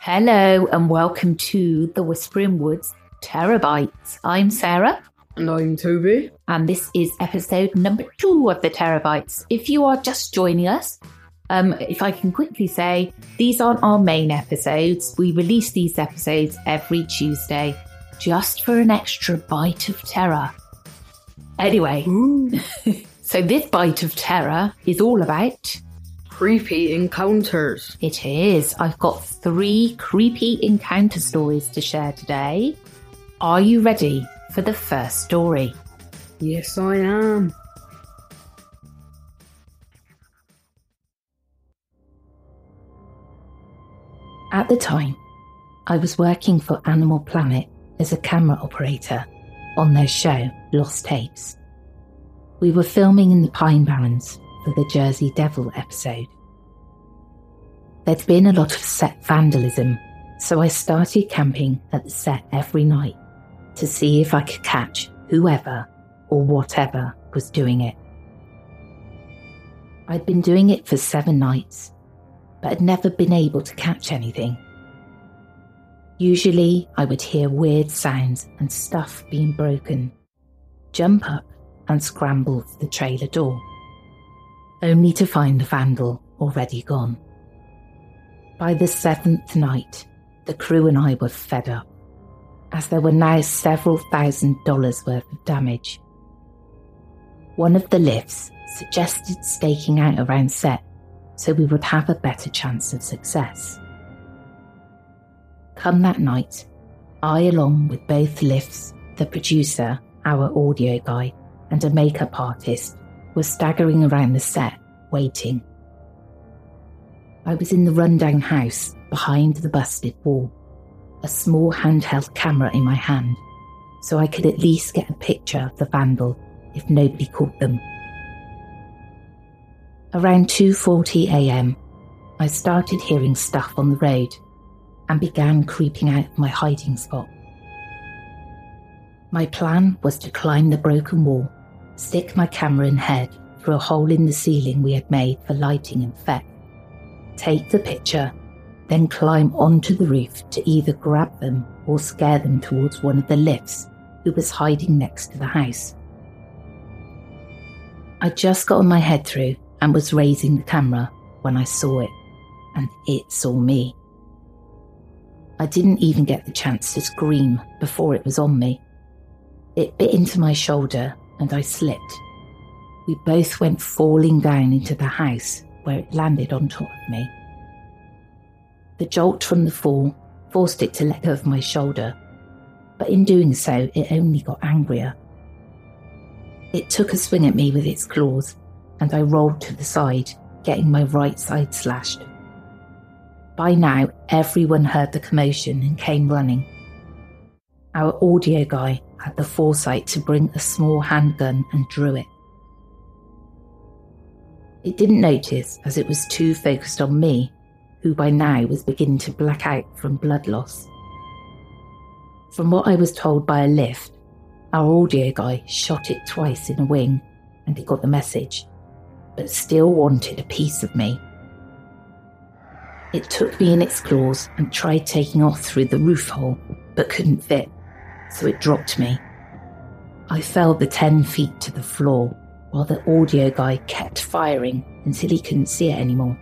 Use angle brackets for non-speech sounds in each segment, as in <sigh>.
Hello and welcome to the Whispering Woods Terror Bites. I'm Sarah And I'm Tobie. and this is episode number two of the Terror Bites. If you are just joining us, um, if I can quickly say, these aren't our main episodes. We release these episodes every Tuesday just for an extra bite of terror. Anyway, <laughs> so this bite of terror is all about Creepy encounters. It is. I've got three creepy encounter stories to share today. Are you ready for the first story? Yes, I am. At the time, I was working for Animal Planet as a camera operator on their show Lost Tapes. We were filming in the Pine Barrens the Jersey Devil episode. There'd been a lot of set vandalism, so I started camping at the set every night to see if I could catch whoever or whatever was doing it. I'd been doing it for seven nights, but had never been able to catch anything. Usually, I would hear weird sounds and stuff being broken, jump up and scramble for the trailer door, only to find the vandal already gone. By the seventh night, the crew and I were fed up, as there were now several thousand dollars worth of damage. One of the lifts suggested staking out around set so we would have a better chance of success. Come that night, I, along with both lifts, the producer, our audio guy, and a makeup artist, were staggering around the set, waiting. I was in the rundown house behind the busted wall, a small handheld camera in my hand, so I could at least get a picture of the vandal if nobody caught them. Around 2:40 a.m., I started hearing stuff on the road and began creeping out of my hiding spot. My plan was to climb the broken wall, stick my camera in head through a hole in the ceiling we had made for lighting and effect, take the picture, then climb onto the roof to either grab them or scare them towards one of the lifts who was hiding next to the house. I just got my head through and was raising the camera when I saw it, and it saw me. I didn't even get the chance to scream before it was on me. It bit into my shoulder and I slipped. We both went falling down into the house where it landed on top of me. The jolt from the fall forced it to let go of my shoulder, but in doing so, it only got angrier. It took a swing at me with its claws, and I rolled to the side, getting my right side slashed. By now, everyone heard the commotion and came running. Our audio guy had the foresight to bring a small handgun and drew it, It didn't notice as it was too focused on me, who by now was beginning to black out from blood loss. From what I was told by a lift, our audio guy shot it twice in a wing and it got the message, but still wanted a piece of me. It took me in its claws and tried taking off through the roof hole, but couldn't fit, so it dropped me. I fell the 10 feet to the floor while the audio guy kept firing until he couldn't see it anymore.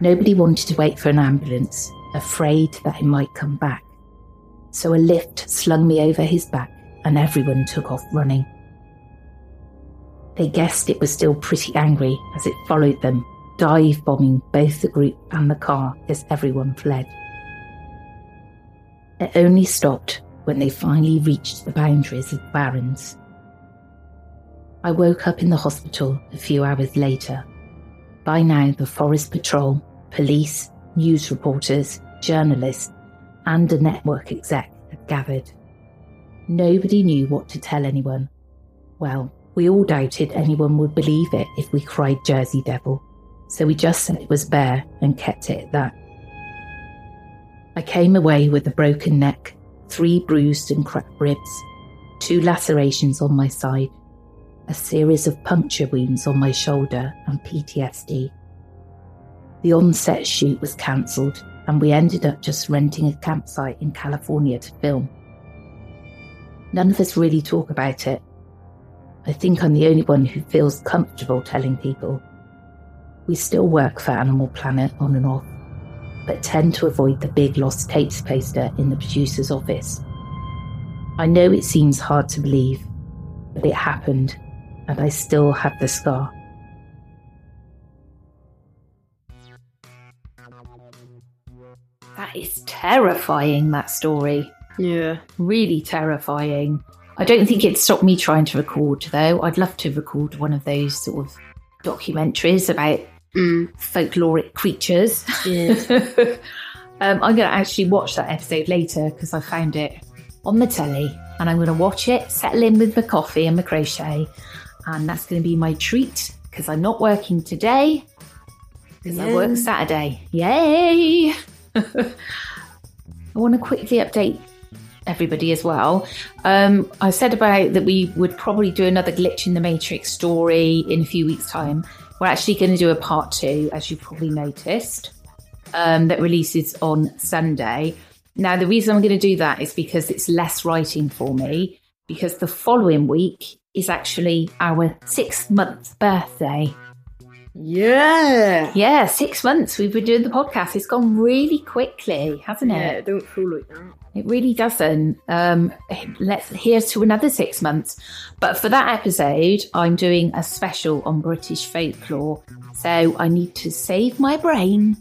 Nobody wanted to wait for an ambulance, afraid that it might come back. So a lift slung me over his back and everyone took off running. They guessed it was still pretty angry as it followed them, dive bombing both the group and the car as everyone fled. It only stopped when they finally reached the boundaries of Barrens. I woke up in the hospital a few hours later. By now, the Forest Patrol, police, news reporters, journalists, and a network exec had gathered. Nobody knew what to tell anyone. Well, we all doubted anyone would believe it if we cried Jersey Devil, so we just said it was bear and kept it at that. I came away with a broken neck, three bruised and cracked ribs, two lacerations on my side, a series of puncture wounds on my shoulder, and PTSD. The on-set shoot was cancelled, and we ended up just renting a campsite in California to film. None of us really talk about it. I think I'm the only one who feels comfortable telling people. We still work for Animal Planet on and off, but tend to avoid the big lost tapes poster in the producer's office. I know it seems hard to believe, but it happened, and I still have the scar. That is terrifying, that story. Yeah. Really terrifying. I don't think it stopped me trying to record, though. I'd love to record one of those sort of documentaries about Mm. folkloric creatures. Yeah. <laughs> um, I'm going to actually watch that episode later because I found it on the telly and I'm going to watch it, settle in with my coffee and my crochet. And that's going to be my treat because I'm not working today because I work Saturday. Yay! <laughs> I want to quickly update everybody as well. Um, I said about that we would probably do another glitch in the Matrix story in a few weeks' time. We're actually going to do a part two, as you've probably noticed, um, that releases on Sunday. Now, the reason I'm going to do that is because it's less writing for me, because the following week is actually our six month birthday. Yeah. Yeah, six months we've been doing the podcast. It's gone really quickly, hasn't it? Yeah, don't feel like that. It really doesn't. Um, let's here's to another six months. But for that episode, I'm doing a special on British folklore, so I need to save my brain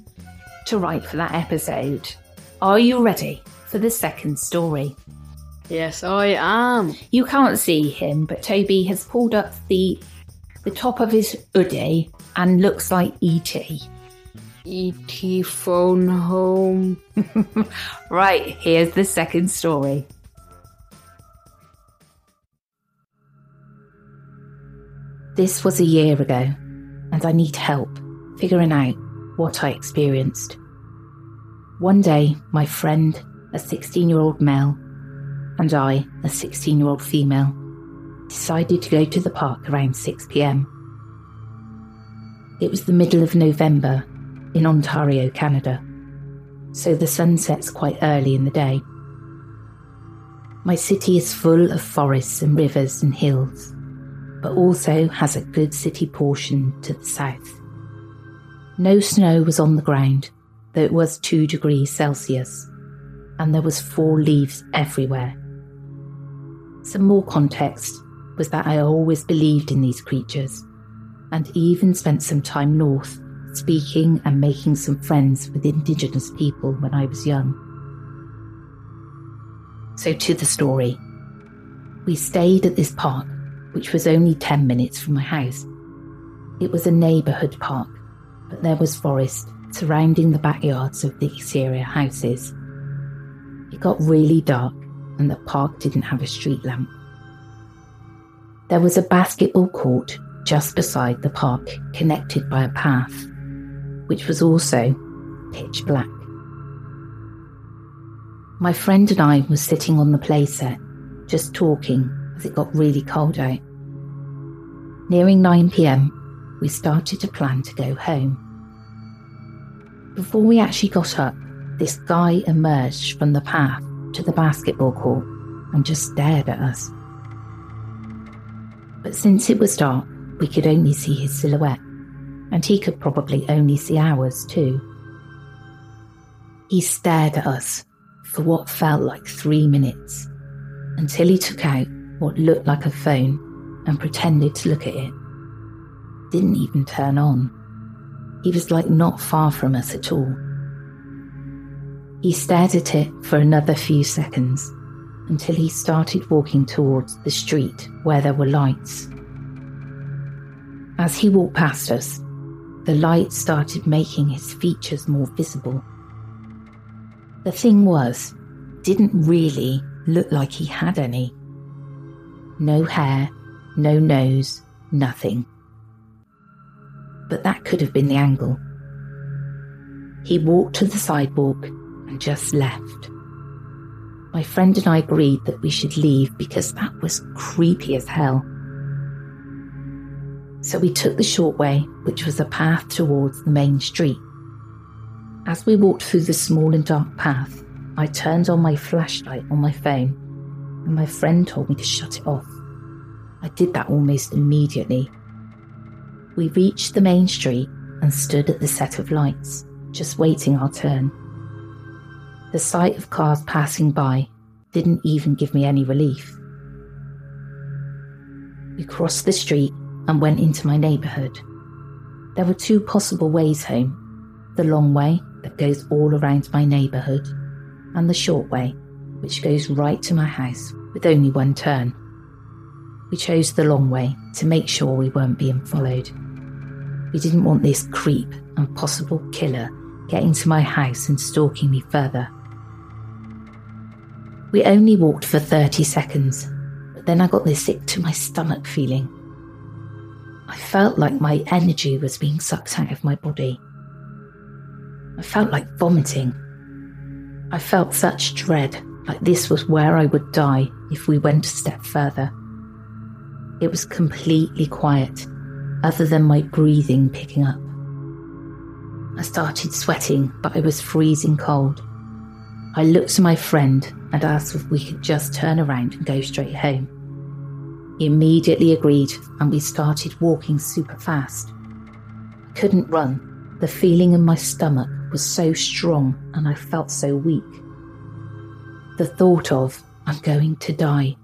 to write for that episode. Are you ready for the second story? Yes, I am. You can't see him, but Tobie has pulled up the the top of his hoodie and looks like E.T. E.T. phone home. <laughs> Right, here's the second story. This was a year ago, and I need help figuring out what I experienced. One day, my friend, a 16 year old male, and I, a 16 year old female, decided to go to the park around 6 pm. It was the middle of November in Ontario, Canada, so the sun sets quite early in the day. My city is full of forests and rivers and hills, but also has a good city portion to the south. No snow was on the ground, though it was 2 degrees Celsius, and there was four leaves everywhere. Some more context was that I always believed in these creatures, and even spent some time north speaking and making some friends with Indigenous people when I was young. So, to the story. We stayed at this park, which was only 10 minutes from my house. It was a neighbourhood park, but there was forest surrounding the backyards of the exterior houses. It got really dark, and the park didn't have a street lamp. There was a basketball court just beside the park, connected by a path, which was also pitch black. My friend and I were sitting on the playset, just talking as it got really cold out. Nearing 9 pm, we started to plan to go home. Before we actually got up, this guy emerged from the path to the basketball court and just stared at us. But since it was dark, we could only see his silhouette, and he could probably only see ours too. He stared at us for what felt like three minutes until he took out what looked like a phone and pretended to look at it. Didn't even turn on. He was like not far from us at all. He stared at it for another few seconds until he started walking towards the street where there were lights. As he walked past us, the light started making his features more visible. The thing was, didn't really look like he had any. No hair, no nose, nothing. But that could have been the angle. He walked to the sidewalk and just left. My friend and I agreed that we should leave because that was creepy as hell. So we took the short way, which was a path towards the main street. As we walked through the small and dark path, I turned on my flashlight on my phone, and my friend told me to shut it off. I did that almost immediately. We reached the main street and stood at the set of lights, just waiting our turn. The sight of cars passing by didn't even give me any relief. We crossed the street and went into my neighbourhood. There were two possible ways home the long way that goes all around my neighbourhood, and the short way, which goes right to my house with only one turn. We chose the long way to make sure we weren't being followed. We didn't want this creep and possible killer getting to my house and stalking me further. We only walked for 30 seconds, but then I got this sick to my stomach feeling. I felt like my energy was being sucked out of my body. I felt like vomiting. I felt such dread, like this was where I would die if we went a step further. It was completely quiet, other than my breathing picking up. I started sweating, but I was freezing cold. I looked to my friend and asked if we could just turn around and go straight home. He immediately agreed, and we started walking super fast. I couldn't run. The feeling in my stomach was so strong, and I felt so weak. The thought of, I'm going to die,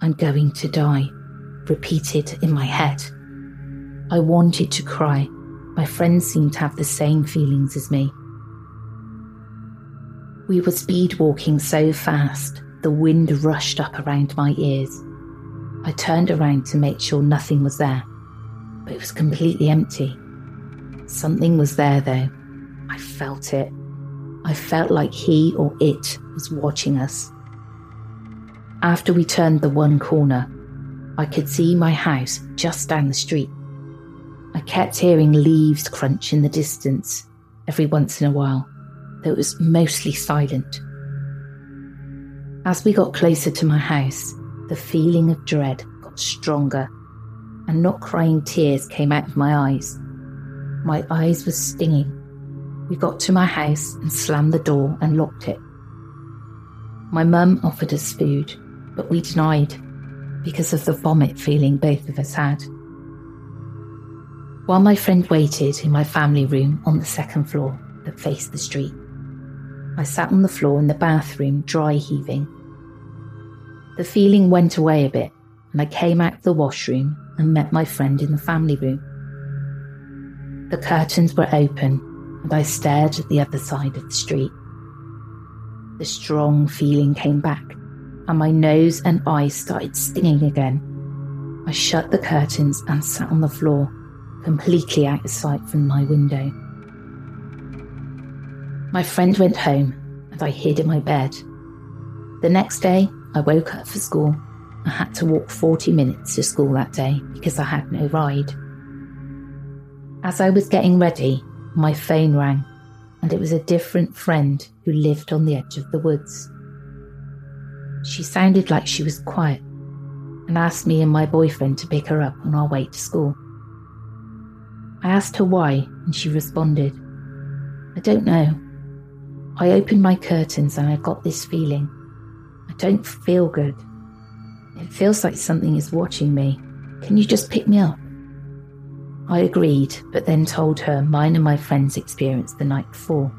I'm going to die, repeated in my head. I wanted to cry. My friends seemed to have the same feelings as me. We were speed walking so fast, the wind rushed up around my ears. I turned around to make sure nothing was there, but it was completely empty. Something was there though. I felt it. I felt like he or it was watching us. After we turned the one corner, I could see my house just down the street. I kept hearing leaves crunch in the distance every once in a while, though it was mostly silent. As we got closer to my house, the feeling of dread got stronger, and not crying tears came out of my eyes. My eyes were stinging. We got to my house and slammed the door and locked it. My mum offered us food, but we denied because of the vomit feeling both of us had. While my friend waited in my family room on the second floor that faced the street, I sat on the floor in the bathroom, dry heaving. The feeling went away a bit, and I came out of the washroom and met my friend in the family room. The curtains were open, and I stared at the other side of the street. The strong feeling came back, and my nose and eyes started stinging again. I shut the curtains and sat on the floor, completely out of sight from my window. My friend went home, and I hid in my bed. The next day, I woke up for school I had to walk 40 minutes to school that day because I had no ride. As I was getting ready, my phone rang, and it was a different friend who lived on the edge of the woods. She sounded like she was quiet and asked me and my boyfriend to pick her up on our way to school. I asked her why, and she responded, I don't know. I opened my curtains and I got this feeling. I don't feel good. It feels like something is watching me. Can you just pick me up? I agreed, but then told her mine and my friend's experience the night before.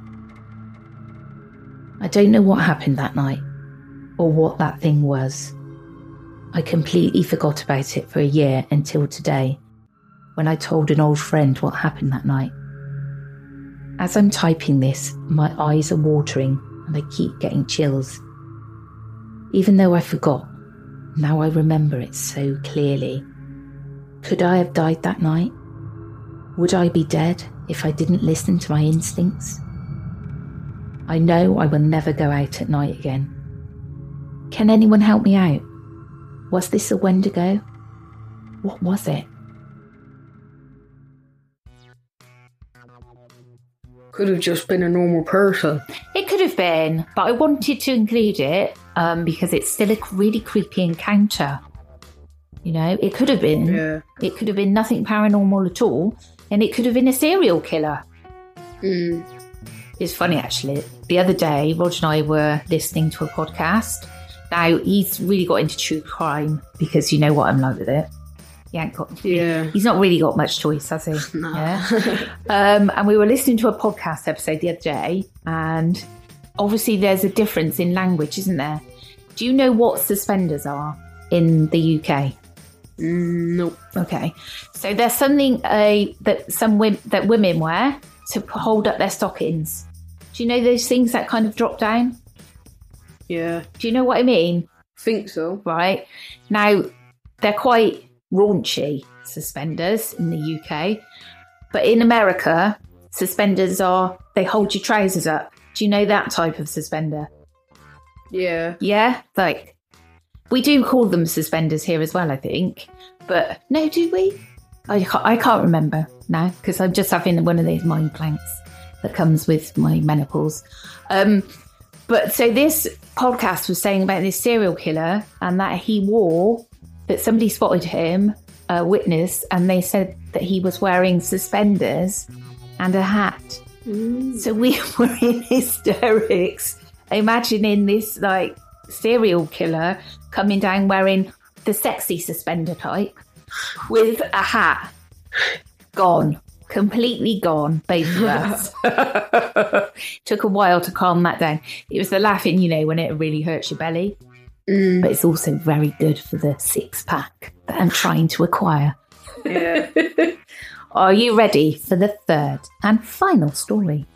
I don't know what happened that night, or what that thing was. I completely forgot about it for a year until today, when I told an old friend what happened that night. As I'm typing this, my eyes are watering and I keep getting chills. Even though I forgot, now I remember it so clearly. Could I have died that night? Would I be dead if I didn't listen to my instincts? I know I will never go out at night again. Can anyone help me out? Was this a Wendigo? What was it? Could have just been a normal person. It could have been, but I wanted to include it um, because it's still a really creepy encounter. You know, it could have been. Yeah. It could have been nothing paranormal at all, and it could have been a serial killer. Mm. It's funny actually. The other day, Roger and I were listening to a podcast. Now he's really got into true crime because you know what I'm like with it. He ain't got. Yeah. He's not really got much choice, has he? <laughs> No. Yeah. um, and we were listening to a podcast episode the other day, and obviously there's a difference in language, isn't there? Do you know what suspenders are in the UK? Mm, nope. Okay, so there's something uh, that some women that women wear to hold up their stockings. Do you know those things that kind of drop down? Yeah. Do you know what I mean? Think so. Right now, they're quite raunchy suspenders in the UK, but in America, suspenders are they hold your trousers up. Do you know that type of suspender? Yeah. Yeah, like we do call them suspenders here as well, I think. But no, do we? I can't, I can't remember now because I'm just having one of those mind blanks that comes with my menopause. Um, but so this podcast was saying about this serial killer and that he wore that somebody spotted him, a witness, and they said that he was wearing suspenders and a hat. Mm. So we <laughs> were in hysterics, imagining this like serial killer coming down wearing the sexy suspender type with a hat. Gone. Completely gone, both of us. <laughs> Took a while to calm that down. It was the laughing, you know, when it really hurts your belly. Mm. But it's also very good for the six pack that I'm trying to acquire. Yeah. <laughs> Are you ready for the third and final story?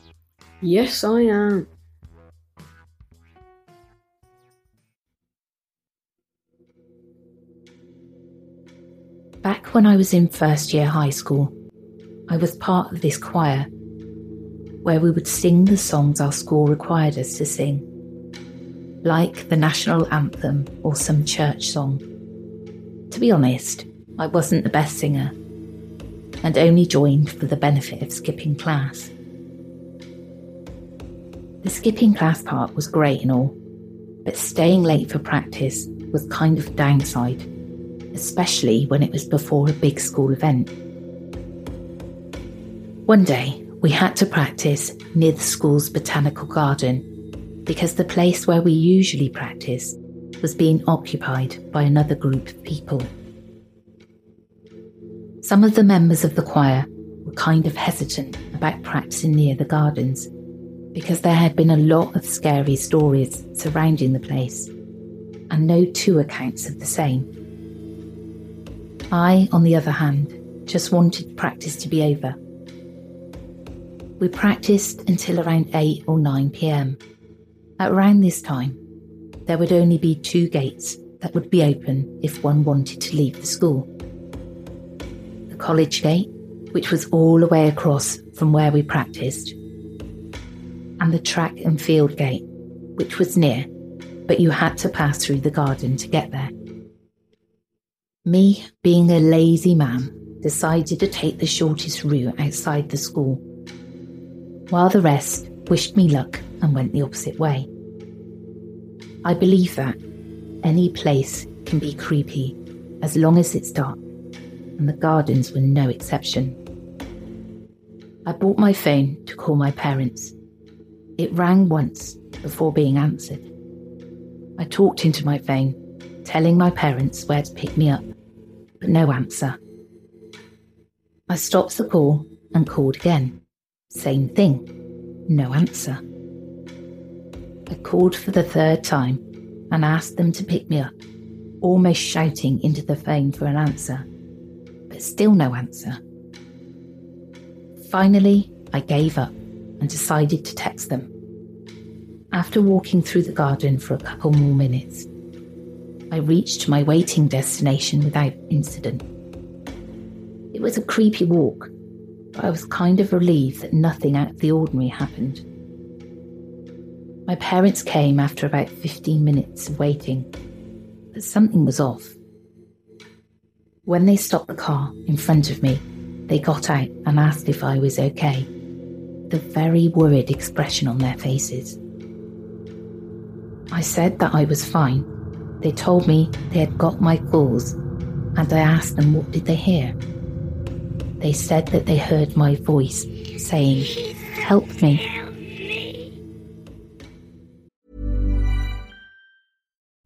yes, I am. Back when I was in first year high school, I was part of this choir where we would sing the songs our school required us to sing, like the national anthem or some church song. To be honest, I wasn't the best singer and only joined for the benefit of skipping class. The skipping class part was great and all, but staying late for practice was kind of a downside especially when it was before a big school event. One day, we had to practice near the school's botanical garden because the place where we usually practice was being occupied by another group of people. Some of the members of the choir were kind of hesitant about practicing near the gardens because there had been a lot of scary stories surrounding the place and no two accounts of the same. I, on the other hand, just wanted practice to be over. We practiced until around 8 or 9 pm. At around this time, there would only be two gates that would be open if one wanted to leave the school. College gate, which was all the way across from where we practiced, and the track and field gate, which was near, but you had to pass through the garden to get there. Me, being a lazy man, decided to take the shortest route outside the school, while the rest wished me luck and went the opposite way. I believe that any place can be creepy as long as it's dark, and the gardens were no exception. I bought my phone to call my parents. It rang once before being answered. I talked into my phone, telling my parents where to pick me up, but no answer. I stopped the call and called again. Same thing, no answer. I called for the third time and asked them to pick me up, almost shouting into the phone for an answer, but still no answer. Finally, I gave up and decided to text them. After walking through the garden for a couple more minutes, I reached my waiting destination without incident. It was a creepy walk, but I was kind of relieved that nothing out of the ordinary happened. My parents came after about 15 minutes of waiting, but something was off. When they stopped the car in front of me, they got out and asked if I was okay, the very worried expression on their faces. I said that I was fine. They told me they had got my calls, and I asked them what did they hear. They said that they heard my voice saying, Help me.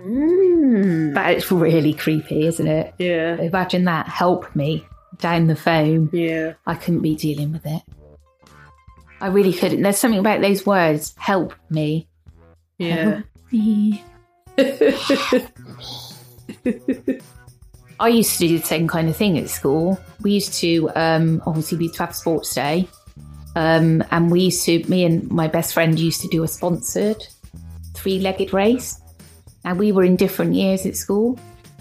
Mm. That is really creepy, isn't it? Yeah. Imagine that. Help me down the phone. Yeah. I couldn't be dealing with it. I really couldn't. There's something about those words. Help me. Yeah. Me. <laughs> I used to do the same kind of thing at school. We used to, um, obviously, we used to have sports day. Um, and we used to, me and my best friend used to do a sponsored three legged race. And we were in different years at school,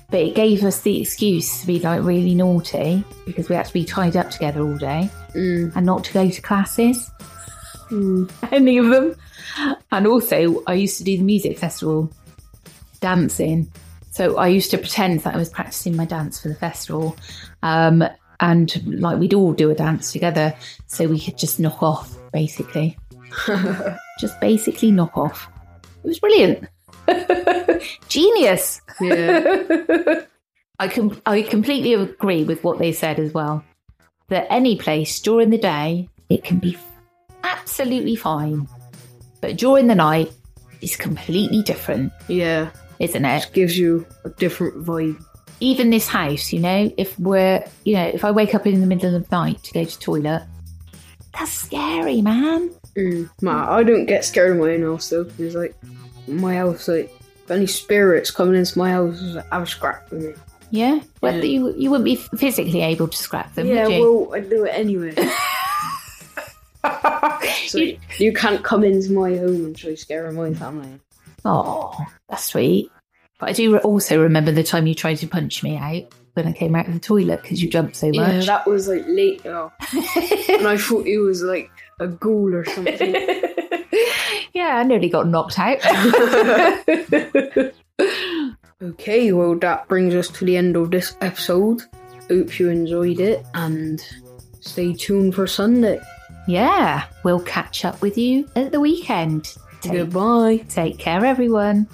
but it gave us the excuse to be like really naughty because we had to be tied up together all day and not to go to classes. <laughs> Any of them. And also, I used to do the music festival dancing. So I used to pretend that I was practicing my dance for the festival. Um, and like we'd all do a dance together so we could just knock off, basically. <laughs> just basically knock off. It was brilliant. <laughs> Genius. Yeah. I com- I completely agree with what they said as well. That any place during the day it can be absolutely fine, but during the night it's completely different, yeah. isn't it? Just gives you a different vibe. Even this house, you know, if we're you know, if I wake up in the middle of the night to go to the toilet, that's scary, man. Mm. Man, I don't get scared of my own house though. It's like my house, like if any spirits coming into my house, I was scrap me. Yeah, well, Yeah. you you wouldn't be physically able to scrap them, yeah, would you? well, I'd do it anyway. <laughs> so you, can't come into my home and try scaring my family. Oh, that's sweet. But I do also remember the time you tried to punch me out when I came out of the toilet because you jumped so much. Yeah, that was like later, oh. <laughs> and I thought it was like a ghoul or something. <laughs> yeah, I nearly got knocked out. <laughs> Okay, well, that brings us to the end of this episode. Hope you enjoyed it and stay tuned for Sunday. yeah, we'll catch up with you at the weekend. Take, Goodbye. Take care, everyone.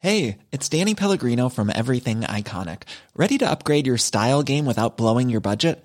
Hey, it's Danny Pellegrino from Everything Iconic. Ready to upgrade your style game without blowing your budget?